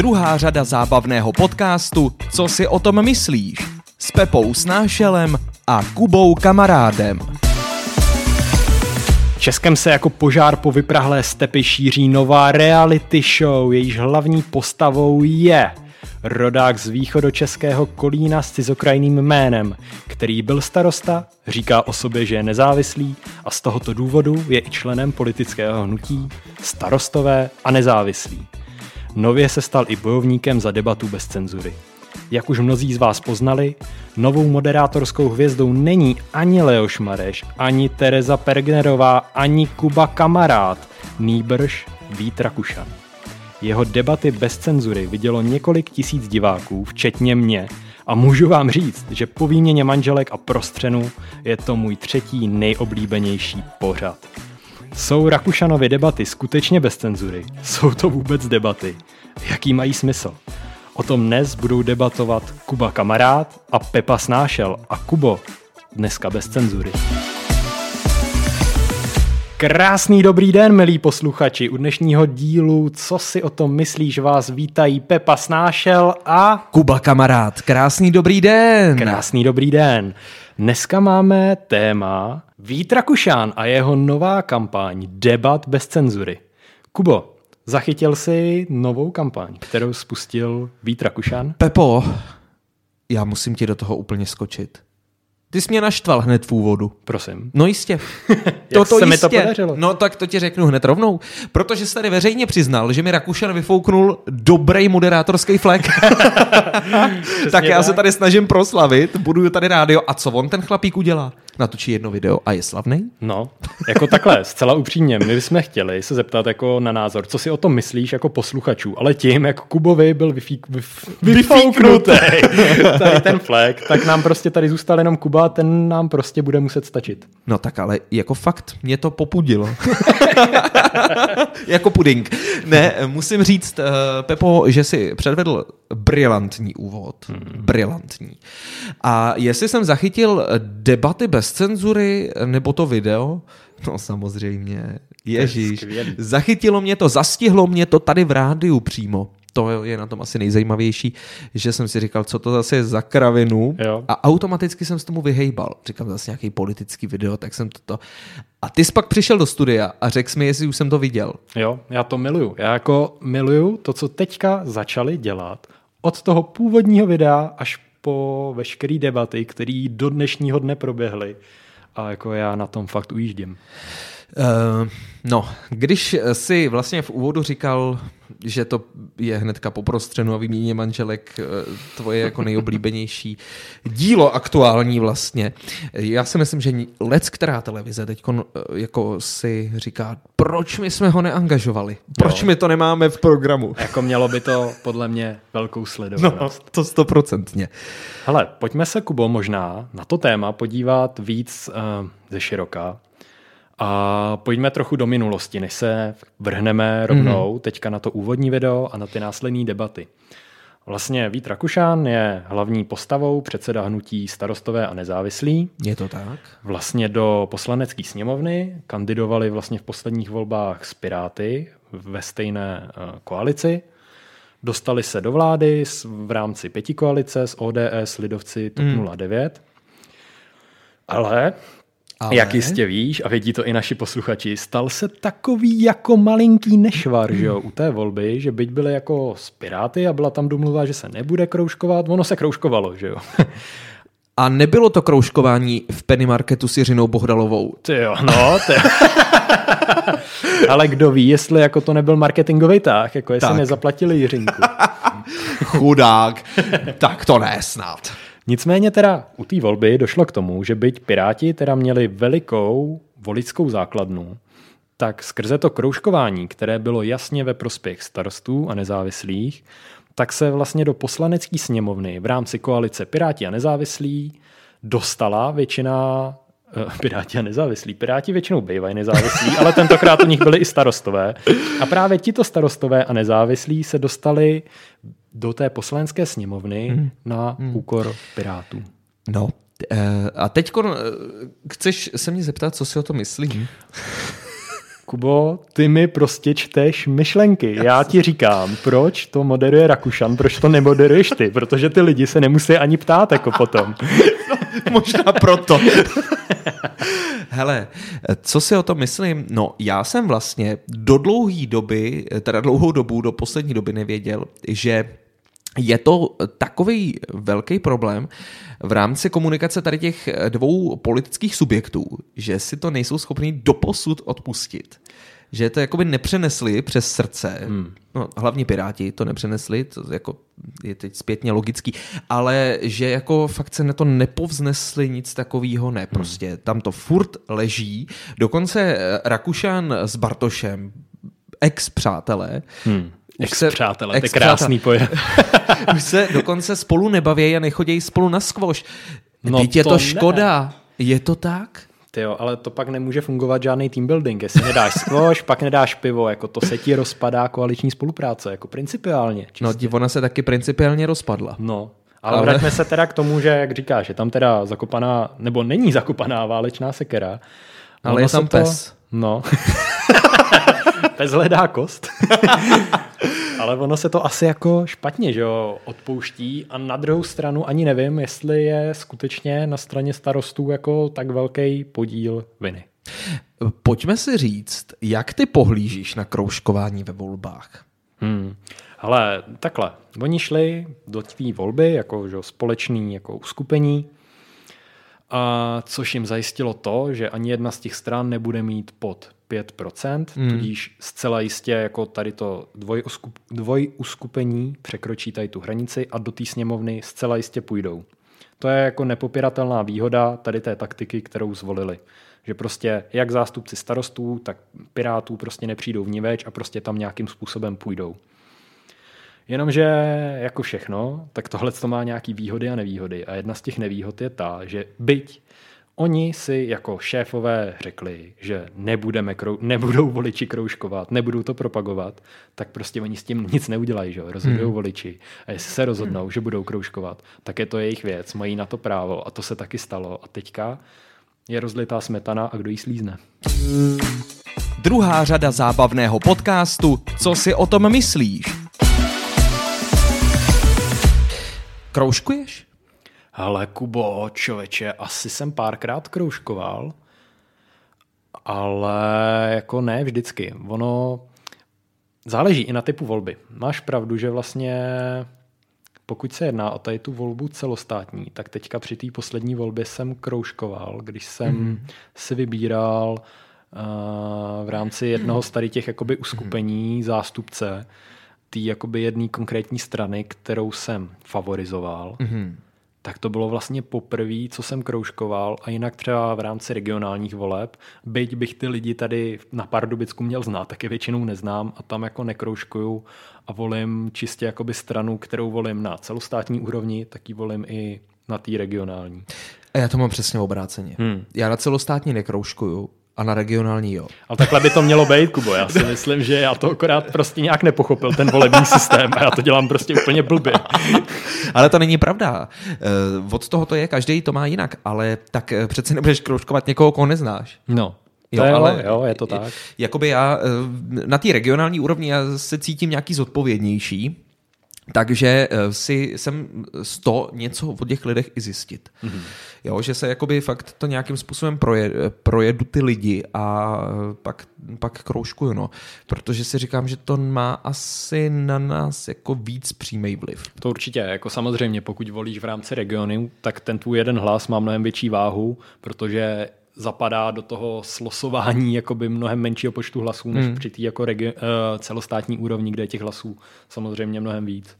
druhá řada zábavného podcastu Co si o tom myslíš? S Pepou Snášelem a Kubou Kamarádem. Českem se jako požár po vyprahlé stepy šíří nová reality show, jejíž hlavní postavou je rodák z východočeského Kolína s cizokrajným jménem, který byl starosta, říká o sobě, že je nezávislý a z tohoto důvodu je i členem politického hnutí starostové a nezávislí. Nově se stal i bojovníkem za debatu bez cenzury. Jak už mnozí z vás poznali, novou moderátorskou hvězdou není ani Leoš Mareš, ani Tereza Pergnerová, ani Kuba Kamarád, nýbrž Vít Rakušan. Jeho debaty bez cenzury vidělo několik tisíc diváků, včetně mě, a můžu vám říct, že po výměně manželek a prostřenu je to můj třetí nejoblíbenější pořad. Jsou Rakušanovy debaty skutečně bez cenzury? Jsou to vůbec debaty? Jaký mají smysl? O tom dnes budou debatovat Kuba Kamarád a Pepa Snášel. A Kubo, dneska bez cenzury. Krásný dobrý den, milí posluchači. U dnešního dílu Co si o tom myslíš vás vítají Pepa Snášel a... Kuba Kamarád, krásný dobrý den. Krásný dobrý den. Dneska máme téma Vít Rakušán a jeho nová kampaň Debat bez cenzury. Kubo, zachytil jsi novou kampaň, kterou spustil Vít Rakušán? Pepo, já musím ti do toho úplně skočit. Ty jsi mě naštval hned v úvodu. Prosím. No jistě. Jak se mi to podařilo? No tak to ti řeknu hned rovnou. Protože jsi tady veřejně přiznal, že mi Rakušan vyfouknul dobrý moderátorský flek. tak já tak. se tady snažím proslavit, budu tady rádio. A co on ten chlapík udělá? Natočí jedno video a je slavný? No, jako takhle, zcela upřímně, my bychom chtěli se zeptat jako na názor, co si o tom myslíš jako posluchačů, ale tím, jak Kubovi byl vyfík, vyf, vyfouknutý tady ten flek, tak nám prostě tady zůstal jenom Kuba a ten nám prostě bude muset stačit. No tak ale jako fakt, mě to popudilo. jako puding. Ne, musím říct, uh, Pepo, že si předvedl brilantní úvod. Hmm. Brilantní. A jestli jsem zachytil debaty bez cenzury, nebo to video, no samozřejmě, ježíš, zachytilo mě to, zastihlo mě to tady v rádiu přímo. To je na tom asi nejzajímavější, že jsem si říkal, co to zase je za kravinu Jo. a automaticky jsem se tomu vyhejbal. Říkám zase nějaký politický video, tak jsem to, to. A ty jsi pak přišel do studia a řekl mi, jestli už jsem to viděl. Jo, já to miluju. Já jako miluju to, co teďka začali dělat od toho původního videa až po veškeré debaty, které do dnešního dne proběhly. A jako já na tom fakt ujíždím. Uh, no, když si vlastně v úvodu říkal, že to je hnedka po prostřenu a vyměně manželek eh, tvoje jako nejoblíbenější dílo aktuální vlastně. Já si myslím, že lec která televize teď jako si říká, proč my jsme ho neangažovali? Proč Jo. my to nemáme v programu? Jako mělo by to podle mě velkou sledovanost. No, to stoprocentně. Hele, pojďme se, Kubo, možná na to téma podívat víc uh, ze široka. A pojďme trochu do minulosti, než se vrhneme rovnou mm-hmm. teďka na to úvodní video a na ty následné debaty. Vlastně Vít Rakušan je hlavní postavou předseda hnutí starostové a nezávislí. Je to tak? Vlastně do poslanecké sněmovny kandidovali vlastně v posledních volbách s Piráty ve stejné eh, koalici. Dostali se do vlády v rámci pěti koalice s ODS, Lidovci, TOP 09. Ale, Ale? Jak jistě víš, a vědí to i naši posluchači, stal se takový jako malinký nešvar že jo, u té volby, že byť byly jako Piráty a byla tam domluva, že se nebude kroužkovat, ono se kroužkovalo, že jo. A nebylo to kroužkování v Penny Marketu s Jiřinou Bohdalovou. Ty jo, no, ty. Ale kdo ví, jestli jako to nebyl marketingový tah, jako jestli Tak. nezaplatili Jiřinku. Chudák. tak to ne snad. Nicméně teda u té volby došlo k tomu, že byť Piráti teda měli velikou voličskou základnu, tak skrze to kroužkování, které bylo jasně ve prospěch starostů a nezávislých, tak se vlastně do poslanecké sněmovny v rámci koalice Piráti a nezávislí dostala většina eh, Piráti a nezávislí. Piráti většinou bývají nezávislí, ale tentokrát u nich byli i starostové. A právě tito starostové a nezávislí se dostali do té poslanecké sněmovny hmm. na úkor Pirátů. No, eh, a teď chceš se mě zeptat, co si o to myslím? Kubo, ty mi prostě čteš myšlenky. Já ti říkám, proč to moderuje Rakušan, proč to nemoderuješ ty, protože ty lidi se nemusí ani ptát jako potom. No, možná proto. Hele, co si o tom myslím? No, já jsem vlastně do dlouhé doby, teda dlouhou dobu, do poslední doby nevěděl, že je to takový velký problém v rámci komunikace tady těch dvou politických subjektů, že si to nejsou schopni doposud odpustit. Že to jakoby nepřenesli přes srdce, hmm. no hlavně Piráti to nepřenesli, to jako je teď zpětně logický, ale že jako fakt se na to nepovznesli nic takového, ne, hmm. prostě hmm. tam to furt leží, dokonce Rakušan s Bartošem, ex-přátelé, hmm Ex se, přátelé, to je krásný pojem. Už se dokonce spolu nebaví a nechodí spolu na skvoš. No Teď je to, to škoda. Ne. Je to tak? Ty jo, ale to pak nemůže fungovat žádný team building. Jestli nedáš squash, pak nedáš pivo, jako to se ti rozpadá koaliční spolupráce, jako principiálně. Čistě. No, ona se taky principiálně rozpadla. No, ale, ale vraťme se teda k tomu, že, jak říkáš, je tam teda zakopaná, nebo není zakopaná válečná sekera. Ale je tam pes. To, no. pes hledá kost. Ale ono se to asi jako špatně, že jo, odpouští a na druhou stranu ani nevím, jestli je skutečně na straně starostů jako tak velký podíl viny. Pojďme si říct, jak ty pohlížíš na kroužkování ve volbách? Hmm. Ale takhle, oni šli do té volby jako že společný jako uskupení, a což jim zajistilo to, že ani jedna z těch stran nebude mít pod 5%, mm. tudíž zcela jistě jako tady to dvojuskup, dvojuskupení překročí tady tu hranici a do té sněmovny zcela jistě půjdou. To je jako nepopiratelná výhoda tady té taktiky, kterou zvolili. Že prostě jak zástupci starostů, tak pirátů prostě nepřijdou v več a prostě tam nějakým způsobem půjdou. Jenomže jako všechno, tak tohle to má nějaký výhody a nevýhody. A jedna z těch nevýhod je ta, že byť Oni si jako šéfové řekli, že nebudeme krou- nebudou voliči kroužkovat, nebudou to propagovat, tak prostě oni s tím nic neudělají, že rozhodují hmm. voliči. A jestli se rozhodnou, hmm. že budou kroužkovat, tak je to jejich věc, mají na to právo a to se taky stalo. A teďka je rozlitá smetana a kdo jí slízne. Druhá řada zábavného podcastu Co si o tom myslíš? Kroužkuješ? Ale Kubo, člověče, asi jsem párkrát kroužkoval, ale jako ne vždycky. Ono záleží i na typu volby. Máš pravdu, že vlastně pokud se jedná o tady tu volbu celostátní, tak teďka při té poslední volbě jsem kroužkoval, když jsem mm-hmm. si vybíral uh, v rámci jednoho z tady těch jakoby uskupení mm-hmm. zástupce té jakoby jedné konkrétní strany, kterou jsem favorizoval. Mm-hmm tak to bylo vlastně poprvé, co jsem kroužkoval a jinak třeba v rámci regionálních voleb, byť bych ty lidi tady na Pardubicku měl znát, tak je většinou neznám a tam jako nekroužkuju a volím čistě jakoby stranu, kterou volím na celostátní úrovni, tak ji volím i na té regionální. A já to mám přesně obráceně. Hmm. Já na celostátní nekroužkuju, a na regionální jo. Ale takhle by to mělo být, Kubo. Já si myslím, že já to akorát prostě nějak nepochopil, ten volební systém. A já to dělám prostě úplně blbě. ale to není pravda. Eh, od toho to je, každý to má jinak. Ale tak eh, přece nebudeš kroužkovat někoho, koho neznáš. No. Jo, jo, ale jo, je to tak. Jakoby já eh, na té regionální úrovni já se cítím nějaký zodpovědnější, takže si jsem z to něco o těch lidech i zjistit. Mm-hmm. Jo, že se jakoby fakt to nějakým způsobem proje, projedu ty lidi a pak, pak kroužkuju, no. Protože si říkám, že to má asi na nás jako víc přímý vliv. To určitě, jako samozřejmě, pokud volíš v rámci regionu, tak ten tvůj jeden hlas má mnohem větší váhu, protože zapadá do toho slosování jakoby mnohem menšího počtu hlasů, než hmm. při té jako regi- uh, celostátní úrovni, kde je těch hlasů samozřejmě mnohem víc.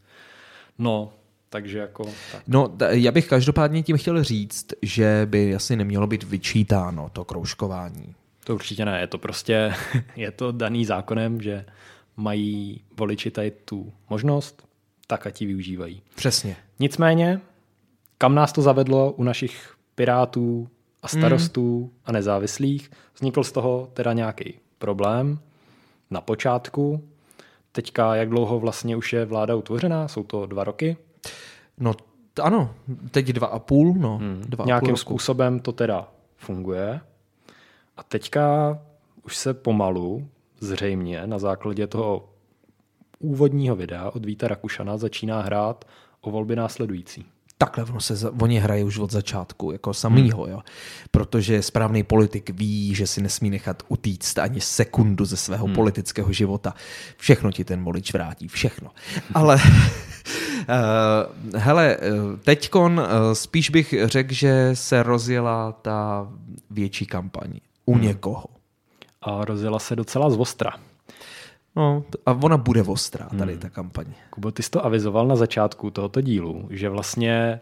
No, takže jako... Tak. No, já bych každopádně tím chtěl říct, že by asi nemělo být vyčítáno to kroužkování. To určitě ne, je to prostě, je to daný zákonem, že mají voliči tady tu možnost, tak a ti využívají. Přesně. Nicméně, kam nás to zavedlo u našich pirátů a starostů mm. a nezávislých, vznikl z toho teda nějaký problém na počátku. Teďka, jak dlouho vlastně už je vláda utvořená? Jsou to dva roky? No ano, teď dva a půl, no. Hmm. Dva Nějakým a půl způsobem to teda funguje. A teďka už se pomalu, zřejmě na základě toho úvodního videa od Víta Rakušana začíná hrát o volby následující. Takhle ono se, oni hrají už od začátku, jako samýho, jo. Protože správný politik ví, že si nesmí nechat utíct ani sekundu ze svého hmm. politického života. Všechno ti ten volič vrátí, všechno. Ale uh, hele, teďkon uh, spíš bych řekl, že se rozjela ta větší kampaň u hmm. někoho. A rozjela se docela z ostra. No, a ona bude ostrá, tady hmm. ta kampaň. Kubo, ty jsi to avizoval na začátku tohoto dílu, že vlastně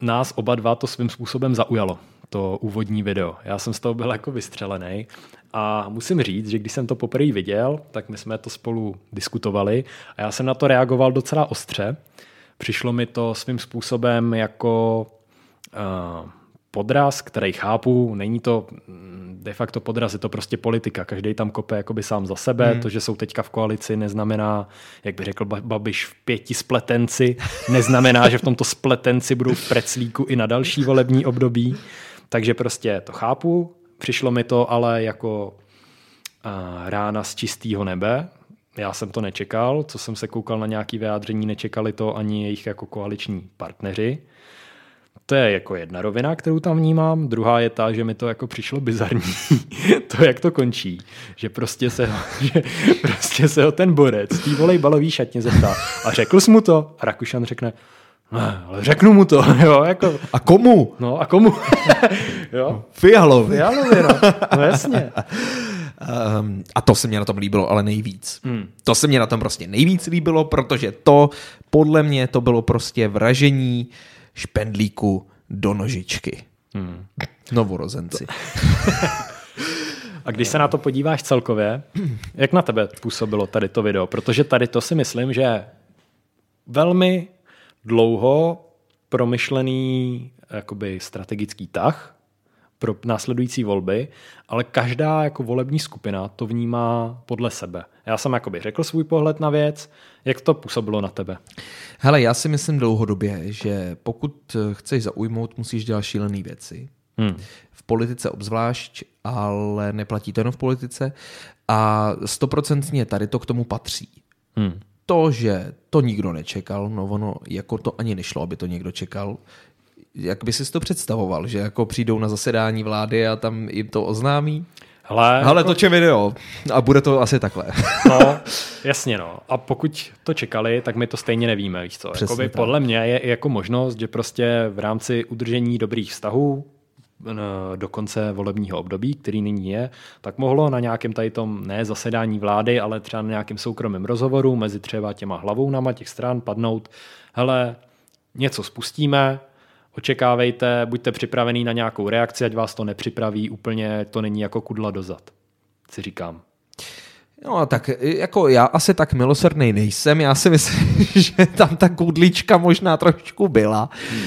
nás oba dva to svým způsobem zaujalo, to úvodní video. Já jsem z toho byl jako vystřelený a musím říct, že když jsem to poprvé viděl, tak my jsme to spolu diskutovali a já jsem na to reagoval docela ostře. Přišlo mi to svým způsobem jako uh, podraz, který chápu, není to mm, de facto podraz, je to prostě politika. Každý tam kope jakoby sám za sebe. Hmm. To, že jsou teďka v koalici, neznamená, jak by řekl Babiš, v pěti spletenci, neznamená, že v tomto spletenci budou v preclíku i na další volební období. Takže prostě to chápu. Přišlo mi to ale jako rána z čistého nebe. Já jsem to nečekal, co jsem se koukal na nějaké vyjádření, nečekali to ani jejich jako koaliční partneři. To je jako jedna rovina, kterou tam vnímám. Druhá je ta, že mi to jako přišlo bizarní. to, jak to končí. Že prostě se, že prostě se ho ten borec v té volejbalový šatně zeptá. A řekl jsi mu to? A Rakušan řekne, ne, ale řeknu mu to. Jo, jako, a komu? No a komu? jo. Fialovi. Fialovi, no. no jasně. Um, a to se mě na tom líbilo ale nejvíc. Hmm. To se mě na tom prostě nejvíc líbilo, protože to podle mě to bylo prostě vražení uh, špendlíku do nožičky. Hmm. Novorozenci. A když se na to podíváš celkově, jak na tebe působilo tady to video? Protože tady to si myslím, že velmi dlouho promyšlený jakoby strategický tah pro následující volby, ale každá jako volební skupina to vnímá podle sebe. Já jsem jakoby řekl svůj pohled na věc, jak to působilo na tebe? Hele, já si myslím dlouhodobě, že pokud chceš zaujmout, musíš dělat šílené věci. Hmm. V politice obzvlášť, ale neplatí to jenom v politice. A stoprocentně tady to k tomu patří. Hmm. To, že to nikdo nečekal, no ono jako to ani nešlo, aby to někdo čekal, jak by si to představoval, že jako přijdou na zasedání vlády a tam jim to oznámí? Hele, Hele jako... točím video a bude to asi takhle. No, jasně no. A pokud to čekali, tak my to stejně nevíme, víš co. Jakoby podle mě je jako možnost, že prostě v rámci udržení dobrých vztahů do konce volebního období, který nyní je, tak mohlo na nějakém tady tom ne zasedání vlády, ale třeba na nějakém soukromém rozhovoru mezi třeba těma hlavounama těch stran padnout, hele, něco spustíme, očekávejte, buďte připravený na nějakou reakci, ať vás to nepřipraví úplně, to není jako kudla dozad, si říkám. No tak jako já asi tak milosrdný nejsem, já si myslím, že tam ta kudlička možná trošku byla, hmm.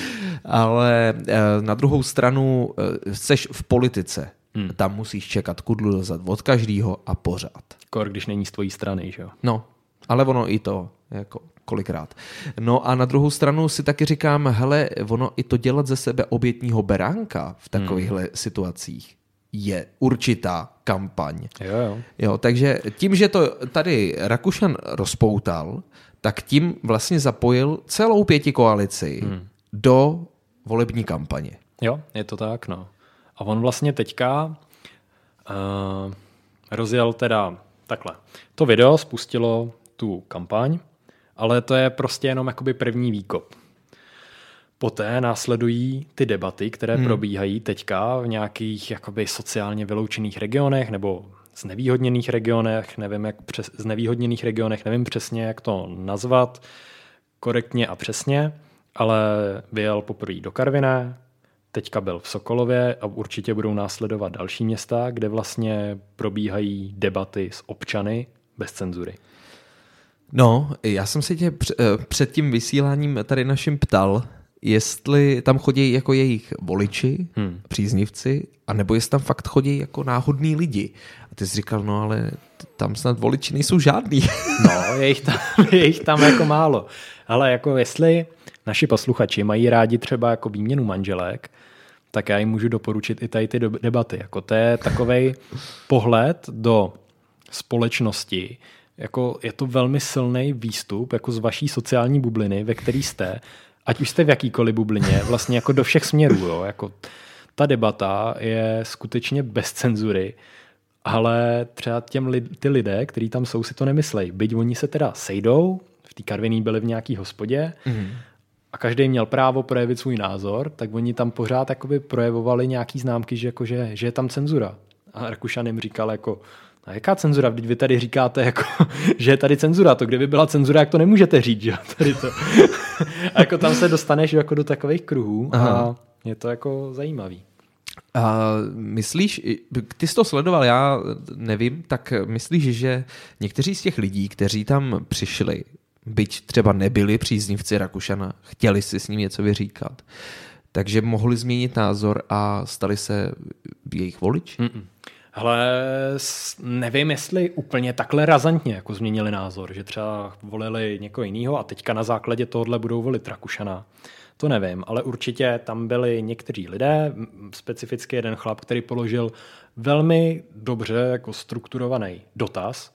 ale eh, na druhou stranu seš eh, v politice, hmm. tam musíš čekat kudlu dozad od každého a pořád. Kor, když není z tvojí strany, že jo? No, ale ono i to, jako kolikrát. No a na druhou stranu si taky říkám, hele, ono i to dělat ze sebe obětního beránka v takovýchhle hmm. situacích je určitá kampaň. Jo, jo. jo, takže tím, že to tady Rakušan rozpoutal, tak tím vlastně zapojil celou pěti koalici hmm. do volební kampaně. Jo, je to tak, no. A on vlastně teďka uh, rozjel teda takhle. To video spustilo tu kampaň, ale to je prostě jenom jakoby první výkop. Poté následují ty debaty, které hmm. probíhají teďka v nějakých jakoby sociálně vyloučených regionech nebo znevýhodněných regionech, nevím jak přes, znevýhodněných regionech, nevím přesně, jak to nazvat korektně a přesně, ale vyjel poprvé do Karviné, teďka byl v Sokolově a určitě budou následovat další města, kde vlastně probíhají debaty s občany bez cenzury. No, já jsem se tě eh, před tím vysíláním tady naším ptal, jestli tam chodí jako jejich voliči, hmm. příznivci, anebo jestli tam fakt chodí jako náhodní lidi. A ty jsi říkal, no ale tam snad voliči nejsou žádný. No, je jich tam, je jich tam jako málo. Ale jako jestli naši posluchači mají rádi třeba jako výměnu manželek, tak já jim můžu doporučit i tady ty debaty. Jako to je takový pohled do společnosti, jako je to velmi silný výstup jako z vaší sociální bubliny, ve který jste, ať už jste v jakýkoliv bublině, vlastně jako do všech směrů. Jo? Jako ta debata je skutečně bez cenzury, ale třeba těm lid, ty lidé, kteří tam jsou, si to nemyslejí. Byť oni se teda sejdou, v té Karviný byli v nějaký hospodě mm. a každý měl právo projevit svůj názor, tak oni tam pořád jakoby projevovali nějaký známky, že, jako, že, že je tam cenzura. A Rakušan jim říkal jako, a jaká cenzura? Vždyť vy tady říkáte, jako, že je tady cenzura. To kdyby byla cenzura, jak to nemůžete říct, že? Tady to. a jako tam se dostaneš jako do takových kruhů Aha. a je to jako zajímavý. A myslíš, ty jsi to sledoval, já nevím, tak myslíš, že někteří z těch lidí, kteří tam přišli, byť třeba nebyli příznivci Rakušana, chtěli si s ním něco vyříkat, takže mohli změnit názor a stali se jejich volič? Mm-mm. Ale nevím, jestli úplně takhle razantně jako změnili názor, že třeba volili někoho jiného a teďka na základě tohohle budou volit Rakušana. To nevím, ale určitě tam byli někteří lidé, specificky jeden chlap, který položil velmi dobře jako strukturovaný dotaz,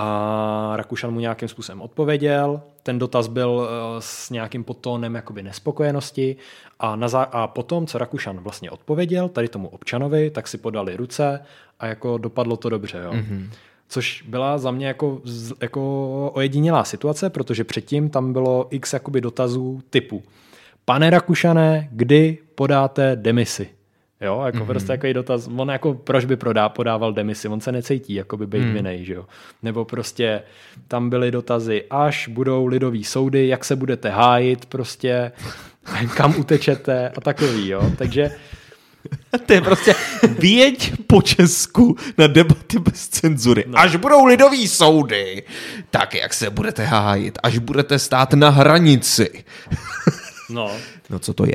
a Rakušan mu nějakým způsobem odpověděl. Ten dotaz byl eh, s nějakým podtónem jakoby nespokojenosti a, na zá- a potom, co Rakušan vlastně odpověděl tady tomu občanovi, tak si podali ruce a jako dopadlo to dobře. Jo. Mm-hmm. Což byla za mě jako, jako ojedinělá situace, protože předtím tam bylo x jakoby dotazů typu Pane Rakušané, kdy podáte demisi? Jo, jako mm-hmm. prostě takový dotaz, on jako proč by prodá, podával demisi, on se necítí jako by být mm. vinej, že jo. Nebo prostě tam byly dotazy, až budou lidový soudy, jak se budete hájit prostě, kam utečete a takový, jo. Takže to je prostě věď po Česku na debaty bez cenzury. No. Až budou lidový soudy, tak jak se budete hájit, až budete stát na hranici. No. No co to je?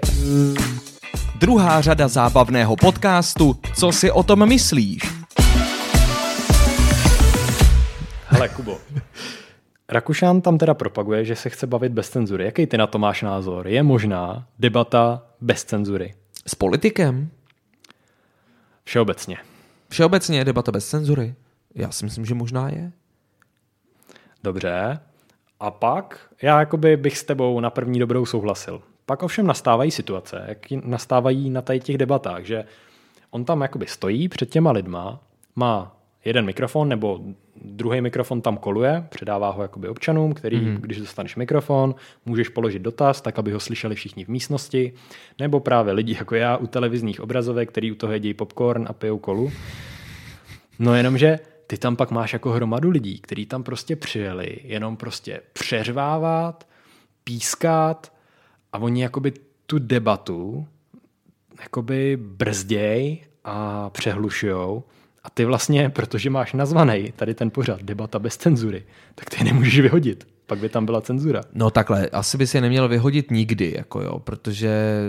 Druhá řada zábavného podcastu Co si o tom myslíš? Hele, Kubo. Rakušan tam teda propaguje, že se chce bavit bez cenzury. Jaký ty na to máš názor? Je možná debata bez cenzury? S politikem? Všeobecně. Všeobecně je debata bez cenzury? Já si myslím, že možná je. Dobře. A pak já jakoby bych s tebou na první dobrou souhlasil. Pak ovšem nastávají situace, jak nastávají na tady těch debatách, že on tam jakoby stojí před těma lidma, má jeden mikrofon nebo druhý mikrofon tam koluje, předává ho jakoby občanům, který, mm-hmm. když dostaneš mikrofon, můžeš položit dotaz, tak aby ho slyšeli všichni v místnosti, nebo právě lidi jako já u televizních obrazovek, který u toho jedí popcorn a pijou kolu. No jenomže ty tam pak máš jako hromadu lidí, kteří tam prostě přijeli, jenom prostě přeřvávat, pískat a oni jakoby tu debatu jakoby brzděj a přehlušujou a ty vlastně, protože máš nazvaný tady ten pořad debata bez cenzury, tak ty nemůžeš vyhodit. Pak by tam byla cenzura. No takhle, asi bys je neměl vyhodit nikdy, jako jo, protože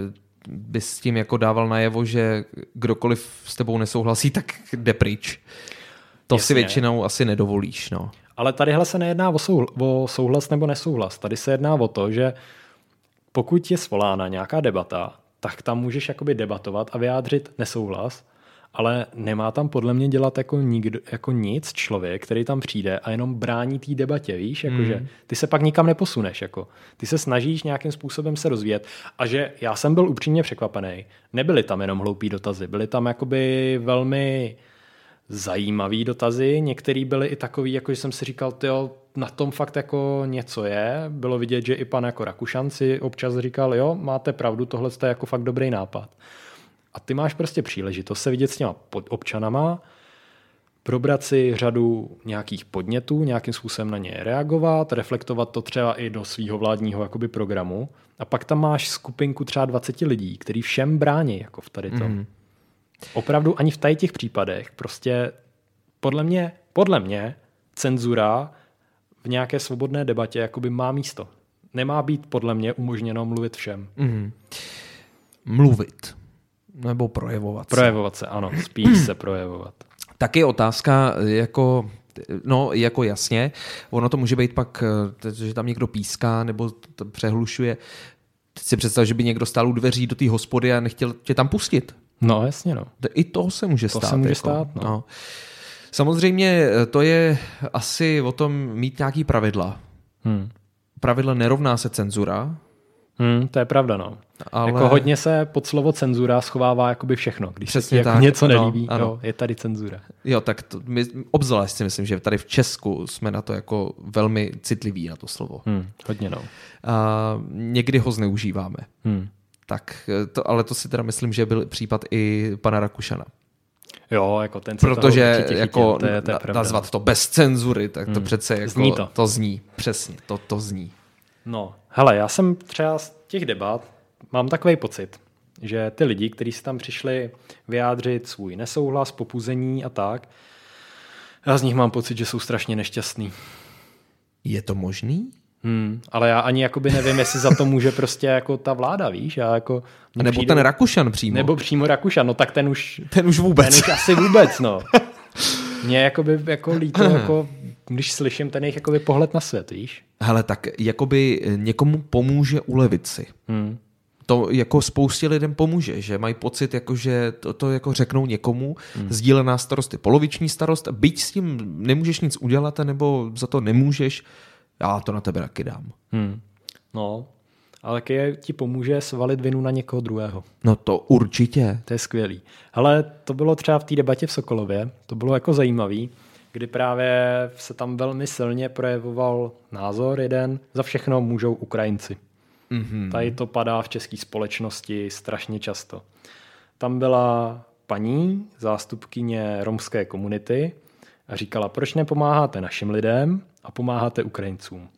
bys s tím jako dával najevo, že kdokoliv s tebou nesouhlasí, tak jde pryč. To Jasně. si většinou asi nedovolíš. No. Ale tadyhle se nejedná o, souhl- o souhlas nebo nesouhlas. Tady se jedná o to, že pokud je svolána nějaká debata, tak tam můžeš jakoby debatovat a vyjádřit nesouhlas, ale nemá tam podle mě dělat jako, nikdo, jako nic člověk, který tam přijde a jenom brání té debatě, víš, jakože mm. ty se pak nikam neposuneš, jako. Ty se snažíš nějakým způsobem se rozvíjet. A že já jsem byl upřímně překvapený, nebyly tam jenom hloupý dotazy, byly tam jakoby velmi zajímavý dotazy, některý byly i takový, jako že jsem si říkal, tyjo, na tom fakt jako něco je. Bylo vidět, že i pan jako Rakušan si občas říkal, jo, máte pravdu, tohle je jako fakt dobrý nápad. A ty máš prostě příležitost se vidět s těma občanama, probrat si řadu nějakých podnětů, nějakým způsobem na ně reagovat, reflektovat to třeba i do svého vládního jakoby programu. A pak tam máš skupinku třeba 20 lidí, který všem brání jako v tady tom. Mm. Opravdu ani v tady těch případech prostě podle mě, podle mě cenzura v nějaké svobodné debatě jakoby má místo. Nemá být podle mě umožněno mluvit všem. Mm. Mluvit. Nebo projevovat se. Projevovat se, ano. Spíš se projevovat. Taky otázka, jako No, jako jasně. Ono to může být pak, že tam někdo píská nebo to přehlušuje. Teď si představ, že by někdo stál u dveří do té hospody a nechtěl tě tam pustit. No, jasně, no. I to se může To stát. se může jako. stát, no. No. Samozřejmě eh, to je asi o tom mít nějaký pravidla. Hmm. Pravidla nerovná se cenzura, Hmm, to je pravda, no. ale... Jako hodně se pod slovo cenzura schovává jakoby všechno. Když se Přesně ti jako tak, něco ano, nelíbí, ano. jo, je tady cenzura. Jo, tak to, my, obzvlášť si myslím, že tady v Česku jsme na to jako velmi citliví na to slovo. Hmm, hodně, no. A někdy ho zneužíváme. Hmm. Tak eh, to, ale to si teda myslím, že byl případ i pana Rakušana. Jo, jako ten se Protože chytil, jako to je, to je pravda. nazvat to bez cenzury, tak to Hmm. přece jako, Zní to. to zní. Přesně, to, to zní. No, hele, já jsem třeba z těch debat, mám takový pocit, že ty lidi, kteří si tam přišli vyjádřit svůj nesouhlas, popuzení a tak, já z nich mám pocit, že jsou strašně nešťastný. Je to možný? Hmm, ale já ani jakoby nevím, jestli za to může prostě jako ta vláda, víš? Já jako, A nebo ten Rakušan přímo. nebo přímo Rakušan, no tak ten už, ten už vůbec. ten už asi vůbec, no. Mě jakoby jako líto, jako, když slyším ten jejich jakoby pohled na svět, víš? Hele, tak jakoby někomu pomůže ulevit si. Hmm. To jako spoustě lidem pomůže, že mají pocit, jako, že to, to jako řeknou někomu, hmm. sdílená starost je poloviční starost, byť s tím nemůžeš nic udělat, nebo za to nemůžeš, já to na tebe taky dám. Hmm. No, ale taky ti pomůže svalit vinu na někoho druhého. No to určitě. To je skvělý. Ale to bylo třeba v té debatě v Sokolově, to bylo jako zajímavý, kdy právě se tam velmi silně projevoval názor jeden, za všechno můžou Ukrajinci. Mm-hmm. Tady to padá v české společnosti strašně často. Tam byla paní, zástupkyně romské komunity a říkala, proč nepomáháte našim lidem a pomáháte Ukrajincům.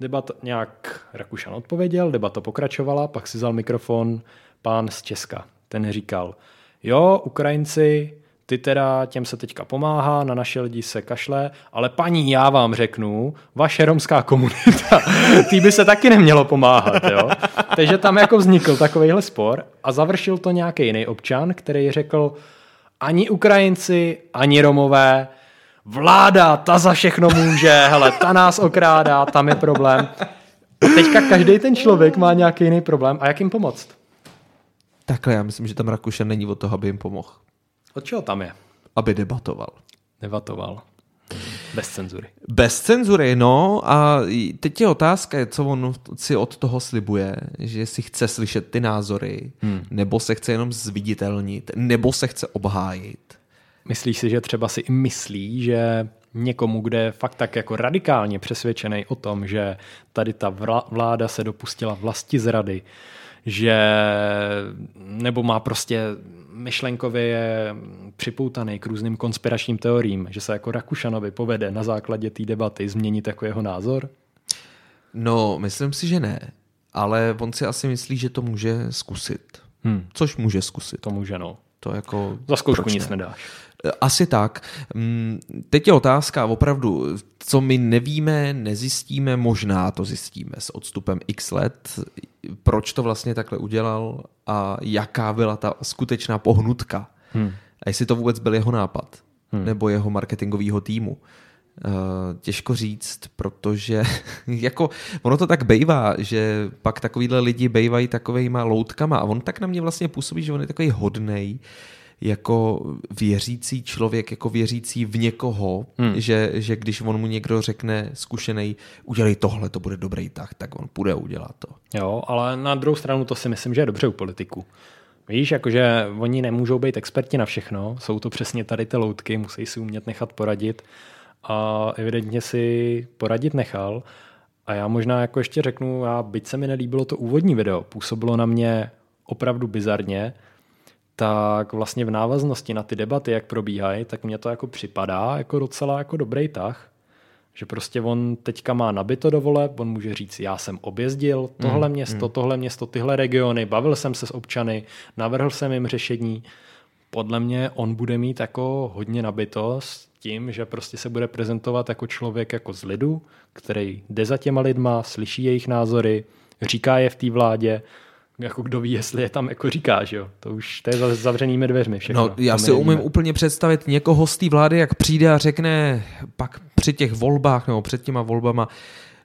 Debat nějak Rakušan odpověděl, debata pokračovala, pak si vzal mikrofon pán z Česka. Ten říkal, jo, Ukrajinci, ty teda těm se teďka pomáhá, na naše lidi se kašle, ale paní, já vám řeknu, vaše romská komunita, tý by se taky nemělo pomáhat, jo. Takže tam jako vznikl takovýhle spor a završil to nějaký jiný občan, který řekl, ani Ukrajinci, ani Romové, vláda, ta za všechno může, hele, ta nás okrádá, tam je problém. Teďka každý ten člověk má nějaký jiný problém a jak jim pomoct? Takhle já myslím, že tam Rakušan není od toho, aby jim pomohl. Od čeho tam je? Aby debatoval. Debatoval. Bez cenzury. Bez cenzury, no a teď je otázka, co on si od toho slibuje, že si chce slyšet ty názory, hmm. nebo se chce jenom zviditelnit, nebo se chce obhájit. Myslíš si, že třeba si i myslí, že někomu, kde je fakt tak jako radikálně přesvědčený o tom, že tady ta vláda se dopustila vlasti zrady, že nebo má prostě myšlenkově je připoutaný k různým konspiračním teoriím, že se jako Rakušanovi povede na základě té debaty změnit jako jeho názor? No, myslím si, že ne. Ale on si asi myslí, že to může zkusit. Hmm. Což může zkusit. To může, no. To jako... Za zkoušku nic ne? nedáš. Asi tak. Teď je otázka opravdu, co my nevíme, nezjistíme, možná to zjistíme s odstupem x let, proč to vlastně takhle udělal a jaká byla ta skutečná pohnutka. Hmm. A jestli to vůbec byl jeho nápad, hmm. nebo jeho marketingového týmu. Těžko říct, protože jako ono to tak bejvá, že pak takovýhle lidi bejvají takovejma loutkama a on tak na mě vlastně působí, že on je takový hodnej, jako věřící člověk, jako věřící v někoho, hmm. že, že když on mu někdo řekne zkušený, udělej tohle, to bude dobrý tak, tak on půjde udělat to. Jo, ale na druhou stranu to si myslím, že je dobře u politiků. Víš, jakože oni nemůžou být experti na všechno, jsou to přesně tady ty loutky, musí si umět nechat poradit a evidentně si poradit nechal. A já možná jako ještě řeknu, já byť se mi nelíbilo to úvodní video, působilo na mě opravdu bizarně, tak vlastně v návaznosti na ty debaty, jak probíhají, tak mně to jako připadá jako docela jako dobrý tah, že prostě on teďka má nabito do voleb, on může říct, já jsem objezdil tohle mm, město, mm. tohle město, tyhle regiony, bavil jsem se s občany, navrhl jsem jim řešení. Podle mě on bude mít jako hodně nabito s tím, že prostě se bude prezentovat jako člověk jako z lidu, který jde za těma lidma, slyší jejich názory, říká je v té vládě, jako kdo ví, jestli je tam jako říká, že jo. To už to je za zavřenými dveřmi všechno. No, já si umím úplně představit někoho z té vlády, jak přijde a řekne pak při těch volbách nebo před těma volbama,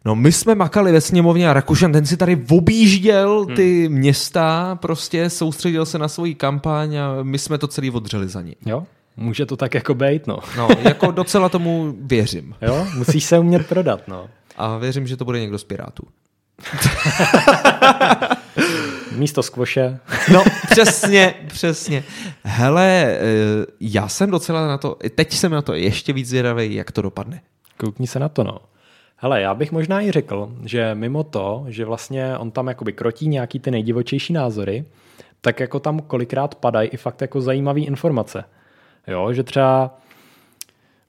No my jsme makali ve sněmovně a Rakušan, ten si tady objížděl ty hmm. města, prostě soustředil se na svoji kampaň a my jsme to celý odřeli za ní. Jo, může to tak jako být, no. No, jako docela tomu věřím. Jo, musíš se umět prodat, no. A věřím, že to bude někdo z Pirátů. Místo skvoše. No, přesně, přesně. Hele, eh, já jsem docela na to, teď jsem na to ještě víc zvědavý, jak to dopadne. Koukni se na to, no. Hele, já bych možná i řekl, že mimo to, že vlastně on tam jakoby krotí nějaký ty nejdivočejší názory, tak jako tam kolikrát padají i fakt jako zajímavé informace. Jo, že třeba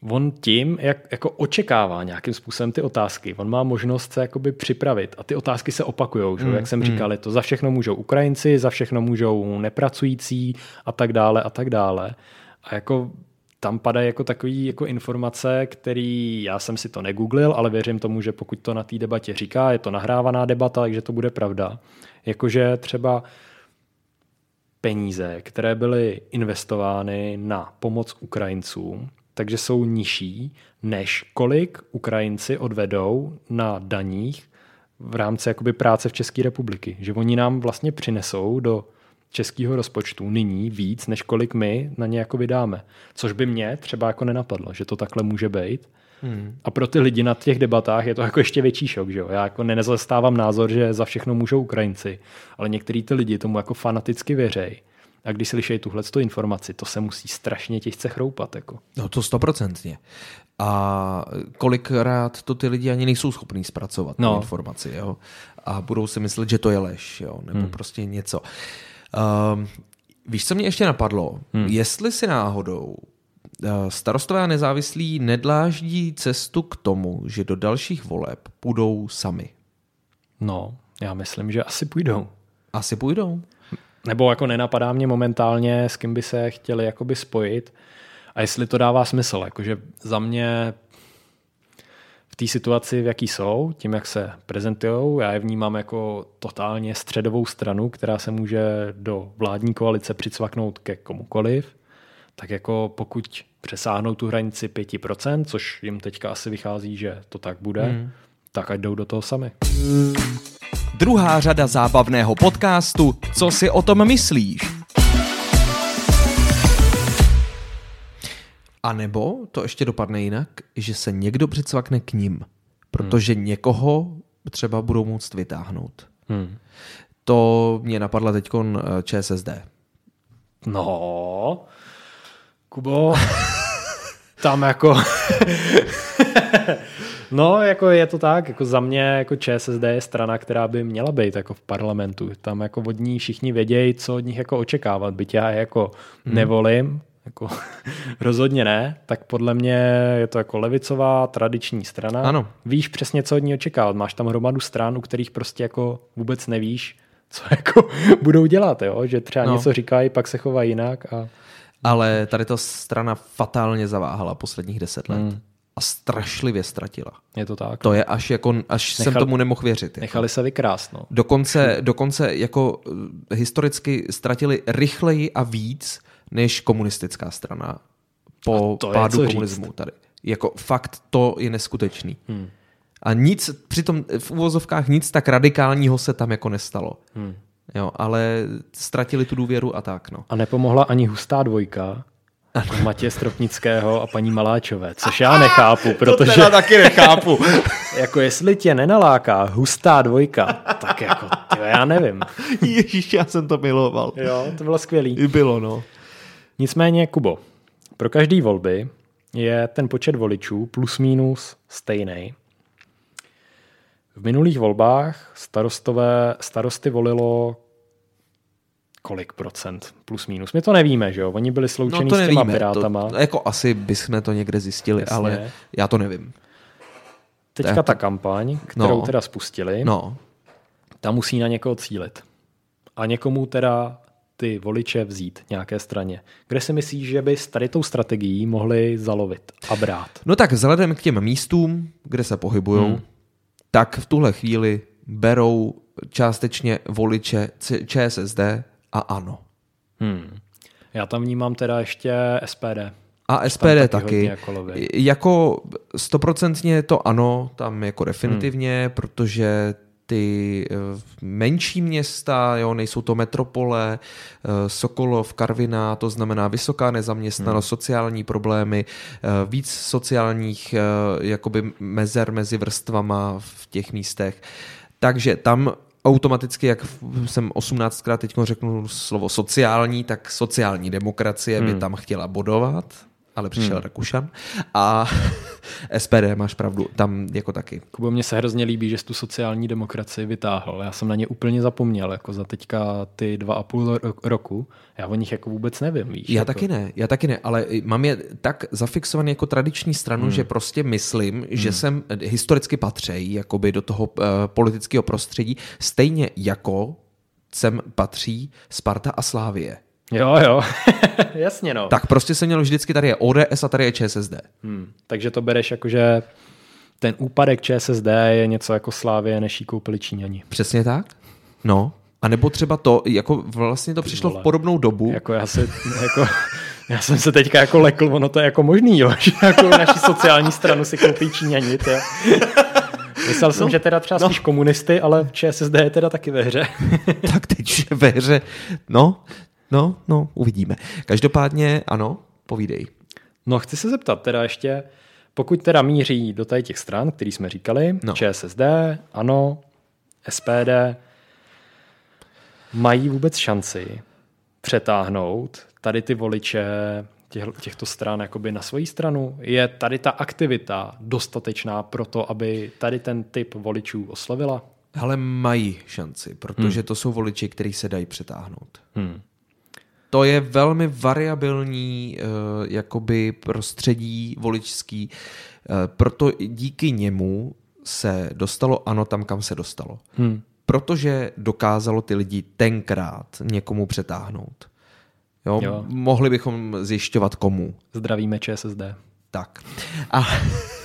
on tím, jak jako očekává nějakým způsobem ty otázky, on má možnost se jakoby připravit a ty otázky se opakují, mm, jak jsem mm. říkal, to za všechno můžou Ukrajinci, za všechno můžou nepracující a tak dále a tak dále. A jako tam padají jako takový jako informace, který já jsem si to negooglil, ale věřím tomu, že pokud to na té debatě říká, je to nahrávaná debata, takže to bude pravda. Jakože třeba peníze, které byly investovány na pomoc Ukrajincům, takže jsou nižší, než kolik Ukrajinci odvedou na daních v rámci jakoby práce v České republiky. Že oni nám vlastně přinesou do českého rozpočtu nyní víc, než kolik my na ně jako vydáme. Což by mě třeba jako nenapadlo, že to takhle může být. Hmm. A pro ty lidi na těch debatách je to jako ještě větší šok. Že jo? Já jako nezastávám názor, že za všechno můžou Ukrajinci, ale některý ty lidi tomu jako fanaticky věřej. A když slyší tuhle informaci, to se musí strašně těžce chroupat. Jako. No to stoprocentně. A kolikrát to ty lidi ani nejsou schopní zpracovat no. tu informaci. Jo? A budou si myslet, že to je lež, jo? nebo hmm. prostě něco. Um, víš, co mě ještě napadlo? Hmm. Jestli si náhodou uh, starostové a nezávislí nedláždí cestu k tomu, že do dalších voleb půjdou sami. No, já myslím, že asi půjdou. Asi půjdou. Nebo jako nenapadá mě momentálně, s kým by se chtěli jakoby spojit a jestli to dává smysl. Jakože za mě v té situaci, v jaký jsou, tím, jak se prezentují, já je vnímám jako totálně středovou stranu, která se může do vládní koalice přicvaknout ke komukoliv, tak jako pokud přesáhnou tu hranici 5%, což jim teďka asi vychází, že to tak bude, hmm. tak ať jdou do toho sami druhá řada zábavného podcastu Co si o tom myslíš? A nebo to ještě dopadne jinak, že se někdo přicvakne k ním, protože hmm. někoho třeba budou moct vytáhnout. Hmm. To mě napadla teď eh, ČSSD. No, Kubo, tam jako No, jako je to tak, jako za mě jako ČSSD je strana, která by měla být jako v parlamentu. Tam jako od ní všichni vědějí, co od nich jako očekávat. Byť já jako hmm. nevolím, jako rozhodně ne, tak podle mě je to jako levicová tradiční strana. Ano. Víš přesně, co od ní očekávat. Máš tam hromadu stran, u kterých prostě jako vůbec nevíš, co jako budou dělat, jo? že třeba no. něco říkají, pak se chovají jinak. A... Ale tady ta strana fatálně zaváhala posledních deset let. Hmm a strašlivě ztratila. Je to tak. To je až jako, až Nechali, jsem tomu nemohl věřit. Jako. Nechali se vykrást, no. Dokonce, dokonce jako eh, historicky ztratili rychleji a víc než komunistická strana po pádu komunismu říct. tady. Jako fakt to je neskutečný. Hmm. A nic, přitom v uvozovkách nic tak radikálního se tam jako nestalo. Hmm. Jo, ale ztratili tu důvěru a tak, no. A nepomohla ani hustá dvojka, Matě Stropnického a paní Maláčové, což já nechápu, protože... To taky nechápu. jako jestli tě nenaláká hustá dvojka, tak jako, tyjo, já nevím. Ježíš, já jsem to miloval. Jo, to bylo skvělý. I bylo, no. Nicméně, Kubo, pro každý volby je ten počet voličů plus minus stejný. V minulých volbách starostové, starosty volilo kolik procent plus minus. My to nevíme, že jo? Oni byli sloučení no s těma pirátama. To, jako asi bychom to někde zjistili, Jasně. ale já to nevím. Teďka to ta kampaň, kterou no. teda spustili, no. ta musí na někoho cílit. A někomu teda ty voliče vzít nějaké straně. Kde si myslíš, že by s tady tou strategií mohli zalovit a brát? No tak vzhledem k těm místům, kde se pohybují, hmm. tak v tuhle chvíli berou částečně voliče ČSSD a ANO. Hmm. Já tam vnímám teda ještě SPD. A SPD taky taky. hodně jako. Jako stoprocentně to ano, tam jako definitivně, hmm. protože ty eh, menší města, jo, nejsou to metropole, eh, Sokolov, Karviná, to znamená vysoká nezaměstnanost, hmm. sociální problémy, eh, víc sociálních jakoby mezer mezi vrstvama v těch místech. Takže tam automaticky, jak jsem 18krát teď řeknu slovo sociální, tak sociální demokracie hmm. by tam chtěla bodovat, ale přišel hmm. Rakušan. A SPD, máš pravdu, tam jako taky. Kubo, mně se hrozně líbí, že jsi tu sociální demokracii vytáhl. Já jsem na ně úplně zapomněl, jako za teďka ty dva a půl roku. Já o nich jako vůbec nevím, víš. Já jako... taky ne, já taky ne, ale mám je tak zafixovaný jako tradiční stranu, hmm. že prostě myslím, hmm. že jsem historicky patřejí jakoby do toho uh, politického prostředí, stejně jako sem patří Sparta a Slávie. Jo, jo, jasně no. Tak prostě jsem měl vždycky, tady je ODS a tady je ČSSD. Hmm. Takže to bereš jako, že ten úpadek ČSSD je něco jako Slávě, než jí koupili Číňani. Přesně tak. No, a nebo třeba to, jako vlastně to přišlo v podobnou dobu. Jako já, se, jako, já jsem se teďka jako lekl, ono to je jako možný, jo, že jako naši sociální stranu si koupí Číňani. To je. Myslel jsem, no, že teda třeba no. spíš komunisty, ale ČSSD je teda taky ve hře. tak teď ve hře, no, No, no, uvidíme. Každopádně, ano, povídej. No, chci se zeptat teda ještě, pokud teda míří do tady těch stran, který jsme říkali, no. ČSSD, ANO, SPD, mají vůbec šanci přetáhnout tady ty voliče těch, těchto stran jakoby na svoji stranu? Je tady ta aktivita dostatečná pro to, aby tady ten typ voličů oslovila? Ale mají šanci, protože hmm. to jsou voliči, kteří se dají přetáhnout. Hmm to je velmi variabilní uh, jakoby prostředí voličský, uh, proto díky němu se dostalo ano tam, kam se dostalo. Hmm. Protože dokázalo ty lidi tenkrát někomu přetáhnout. Jo? Jo. Mohli bychom zjišťovat komu. Zdravíme ČSSD. Tak. A,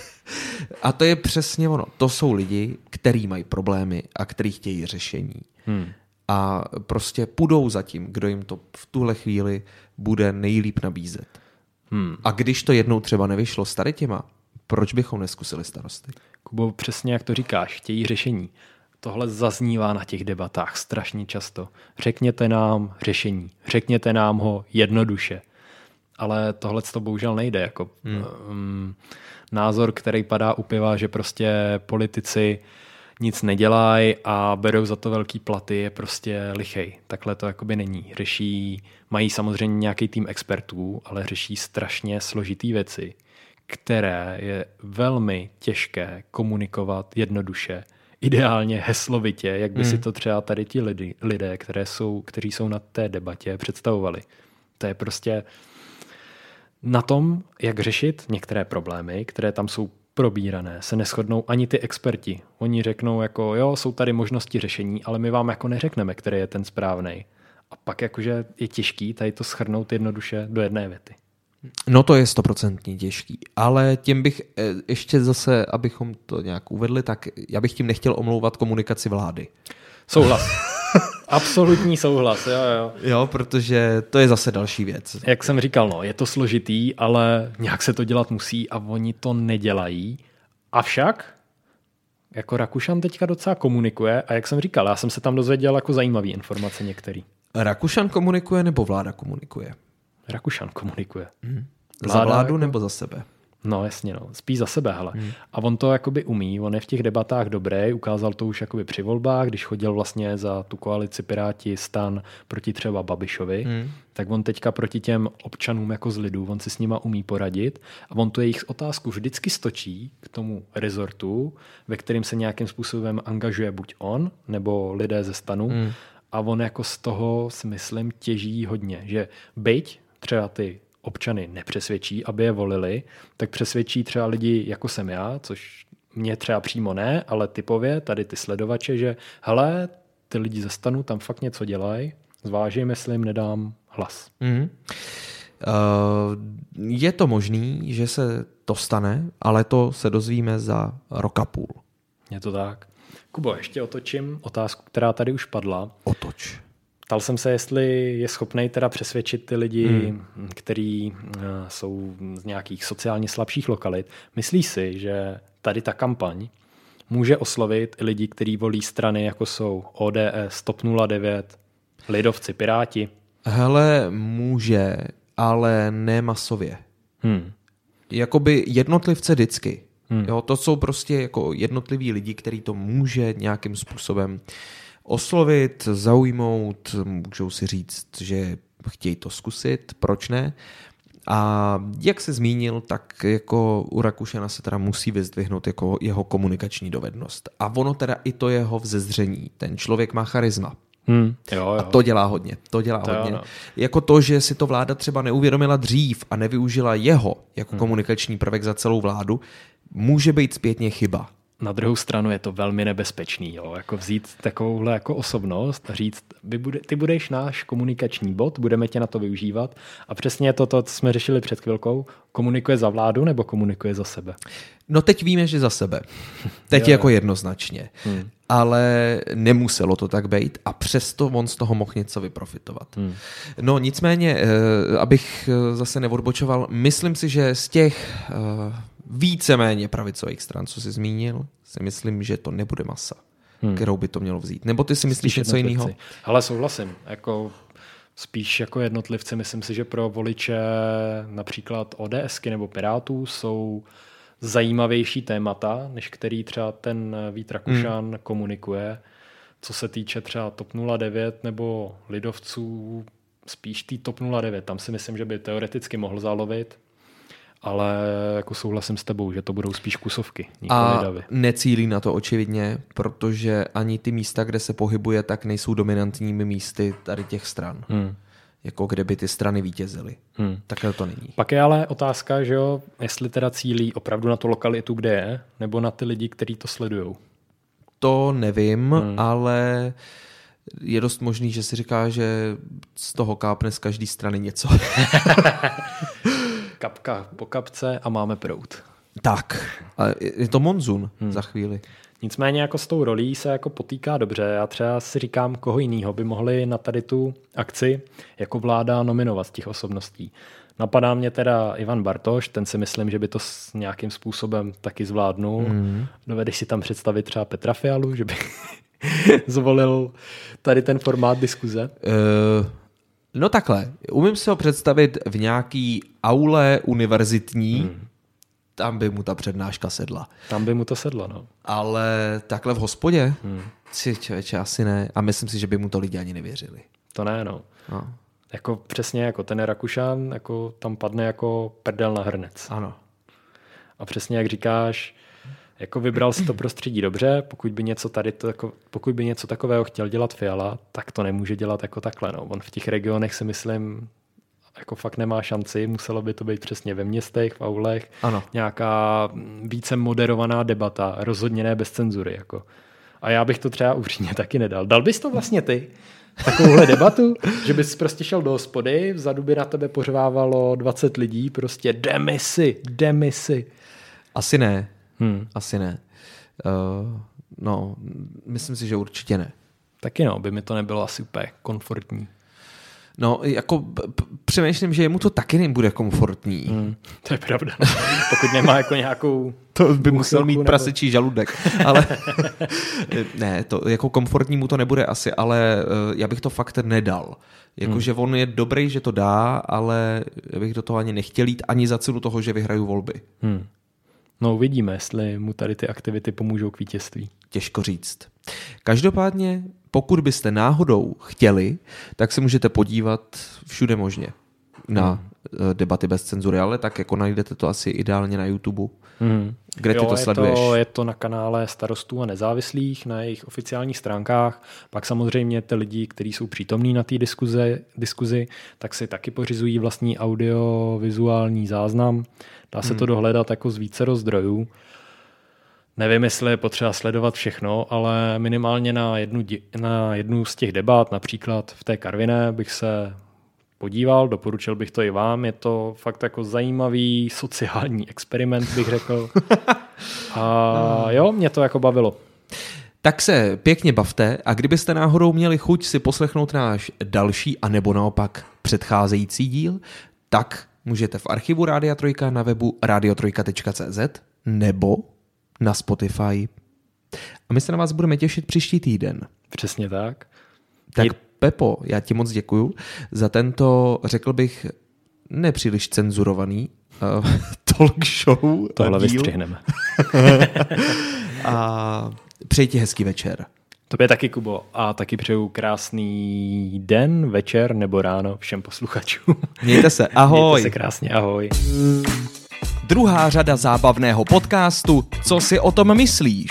a to je přesně ono. To jsou lidi, kteří mají problémy a kteří chtějí řešení. Hmm a prostě půjdou za tím, kdo jim to v tuhle chvíli bude nejlíp nabízet. Hmm. A když to jednou třeba nevyšlo s tady těma, proč bychom neskusili starosty? Kubo, přesně jak to říkáš, chtějí řešení. Tohle zaznívá na těch debatách strašně často. Řekněte nám řešení, řekněte nám ho jednoduše. Ale tohle to bohužel nejde. Jako, hmm. um, názor, který padá u piva, že prostě politici nic nedělají a berou za to velký platy, je prostě lichej. Takhle to jakoby není. Řeší, mají samozřejmě nějaký tým expertů, ale řeší strašně složitý věci, které je velmi těžké komunikovat jednoduše, ideálně heslovitě, jak by hmm. si to třeba tady ti lidi, lidé, které jsou, kteří jsou na té debatě, představovali. To je prostě na tom, jak řešit některé problémy, které tam jsou probírané, se neschodnou ani ty experti. Oni řeknou jako, jo, jsou tady možnosti řešení, ale my vám jako neřekneme, který je ten správný. A pak jakože je těžký tady to schrnout jednoduše do jedné věty. No to je stoprocentně těžký, ale tím bych eh, ještě zase, abychom to nějak uvedli, tak já bych tím nechtěl omlouvat komunikaci vlády. Souhlas. Absolutní souhlas, jo, jo. Jo, protože to je zase další věc. Jak jsem říkal, no, je to složitý, ale nějak se to dělat musí a oni to nedělají. Avšak, jako Rakušan teďka docela komunikuje a jak jsem říkal, já jsem se tam dozvěděl jako zajímavý informace některý. Rakušan komunikuje nebo vláda komunikuje? Rakušan komunikuje. Hmm. Za vládu jako... nebo za sebe? No jasně, no. spíš za sebe, hele. Hmm. A on to jakoby umí, on je v těch debatách dobrý, ukázal to už jakoby při volbách, když chodil vlastně za tu koalici Piráti stan proti třeba Babišovi, hmm. tak on teďka proti těm občanům jako z lidu, on si s nima umí poradit a on tu jejich otázku vždycky stočí k tomu rezortu, ve kterým se nějakým způsobem angažuje buď on, nebo lidé ze stanu hmm. a on jako z toho si myslím těží hodně, že byť třeba ty občany nepřesvědčí, aby je volili, tak přesvědčí třeba lidi, jako jsem já, což mě třeba přímo ne, ale typově tady ty sledovače, že hele, ty lidi ze stanu tam fakt něco dělají, zvážím, jestli jim nedám hlas. Mm. Uh, je to možný, že se to stane, ale to se dozvíme za roka půl. Je to tak. Kubo, ještě otočím otázku, která tady už padla. Otoč. Ptal jsem se, jestli je schopný teda přesvědčit ty lidi, hmm. kteří uh, jsou z nějakých sociálně slabších lokalit. Myslíš si, že tady ta kampaň může oslovit i lidi, kteří volí strany, jako jsou ODS, TOP 09, Lidovci, Piráti? Hele, může, ale ne masově. Hmm. Jakoby jednotlivce vždycky. Hmm. Jo, to jsou prostě jako jednotliví lidi, který to může nějakým způsobem oslovit, zaujmout, můžou si říct, že chtějí to zkusit, proč ne. A jak se zmínil, tak jako u Rakušana se teda musí vyzdvihnout jako jeho komunikační dovednost. A ono teda i to jeho vzezření. Ten člověk má charisma. Hmm. Jo, jo. A to dělá hodně. To dělá To jo, hodně. no. Jako to, že si to vláda třeba neuvědomila dřív a nevyužila jeho jako Hmm. komunikační prvek za celou vládu, může být zpětně chyba. Na druhou stranu je to velmi nebezpečný, jo? jako vzít takovouhle jako osobnost a říct, vy bude, ty budeš náš komunikační bod, budeme tě na to využívat a přesně to, to, co jsme řešili před chvilkou, komunikuje za vládu nebo komunikuje za sebe. No teď víme, že za sebe. Teď Jo, jako jednoznačně. Hmm. Ale nemuselo to tak být a přesto on z toho mohl něco vyprofitovat. Hmm. No nicméně, eh, abych eh, zase neodbočoval, myslím si, že z těch eh, víceméně pravicových stran, co jsi zmínil, si myslím, že to nebude masa, Hmm. kterou by to mělo vzít. Nebo ty si myslíš něco jiného? Ale souhlasím, jako spíš jako jednotlivci, myslím si, že pro voliče například ODSky nebo Pirátů jsou zajímavější témata, než který třeba ten Vít Rakušan hmm. komunikuje. Co se týče třeba TOP 09 nebo Lidovců, spíš tý TOP 09, tam si myslím, že by teoreticky mohl zalovit, ale jako souhlasím s tebou, že to budou spíš kusovky, A davy. necílí na to očividně, protože ani ty místa, kde se pohybuje, tak nejsou dominantními místy tady těch stran. Hmm. Jako kde by ty strany vítězily. Hmm. Takhle to není. Pak je ale otázka, že jo, jestli teda cílí opravdu na tu lokalitu, kde je, nebo na ty lidi, kteří to sledují. To nevím, hmm. ale je dost možný, že si říká, že z toho kápne z každé strany něco. Kapka po kapce a máme prout. tak. A je to monzun hmm. za chvíli. Nicméně jako s tou rolí se jako potýká dobře. Já třeba si říkám, koho jiného by mohli na tady tu akci jako vláda nominovat z těch osobností. Napadá mě teda Ivan Bartoš, ten si myslím, že by to s nějakým způsobem taky zvládnul. Mm. Dovedeš si tam představit třeba Petra Fialu, že by zvolil tady ten formát diskuze? Uh, no takhle, umím si ho představit v nějaký aule univerzitní, hmm. tam by mu ta přednáška sedla. Tam by mu to sedlo, no. Ale takhle v hospodě, hmm. si člověče asi ne. A myslím si, že by mu to lidi ani nevěřili. To ne, no. No. Jako přesně jako ten Rakušan, jako tam padne jako prdel na hrnec. Ano. A přesně jak říkáš, jako vybral si to prostředí dobře, pokud by něco tady to, jako, pokud by něco takového chtěl dělat Fiala, tak to nemůže dělat jako takhle. No. On v těch regionech si myslím, jako fakt nemá šanci, muselo by to být přesně ve městech, v aulech, Ano. nějaká více moderovaná debata, rozhodně ne bez cenzury. Jako. A já bych to třeba upřímně taky nedal. Dal bys to vlastně ty? Takovouhle debatu, že bys prostě šel do hospody, vzadu by na tebe pořvávalo 20 lidí, prostě demisi, demisi. Asi ne. Hmm. Asi ne. Uh, no, myslím si, že určitě ne. Taky no, by mi to nebylo asi úplně komfortní. No, jako přemýšlím, že jemu to taky nebude komfortní. Hmm. To je pravda. No. Pokud nemá jako nějakou... To by musel mít nebo- prasečí žaludek. Ale ne, to jako komfortní mu to nebude asi, ale eh, já bych to fakt nedal. Jakože hmm. on je dobrý, že to dá, ale já bych do toho ani nechtěl jít ani za cenu toho, že vyhraju volby. Hmm. No uvidíme, jestli mu tady ty aktivity pomůžou k vítězství. Těžko říct. Každopádně, pokud byste náhodou chtěli, tak se můžete podívat všude možně na hmm. debaty bez cenzury, ale tak jako najdete to asi ideálně na YouTube. Hmm. Kde ty to je sleduješ? To, je to na kanále starostů a nezávislých, na jejich oficiálních stránkách. Pak samozřejmě ty lidi, kteří jsou přítomní na té diskuzi, diskuzi, tak si taky pořizují vlastní audiovizuální záznam. Dá se hmm. to dohledat jako z více zdrojů. Nevím, jestli je potřeba sledovat všechno, ale minimálně na jednu, na jednu z těch debat, například v té Karviné, bych se podíval, doporučil bych to i vám. Je to fakt jako zajímavý sociální experiment, bych řekl. A jo, mě to jako bavilo. Tak se pěkně bavte a kdybyste náhodou měli chuť si poslechnout náš další a nebo naopak předcházející díl, tak můžete v archivu Rádia Trojka na webu radiotrojka.cz nebo na Spotify. A my se na vás budeme těšit příští týden. Přesně tak. Tak Pepo, já ti moc děkuju za tento, řekl bych, nepříliš cenzurovaný uh, talk show. Tohle vystřihneme. a přeji ti hezký večer. Tobě taky, Kubo. A taky přeju krásný den, večer nebo ráno všem posluchačům. Mějte se, ahoj. Mějte se krásně, ahoj. Druhá řada zábavného podcastu Co si o tom myslíš?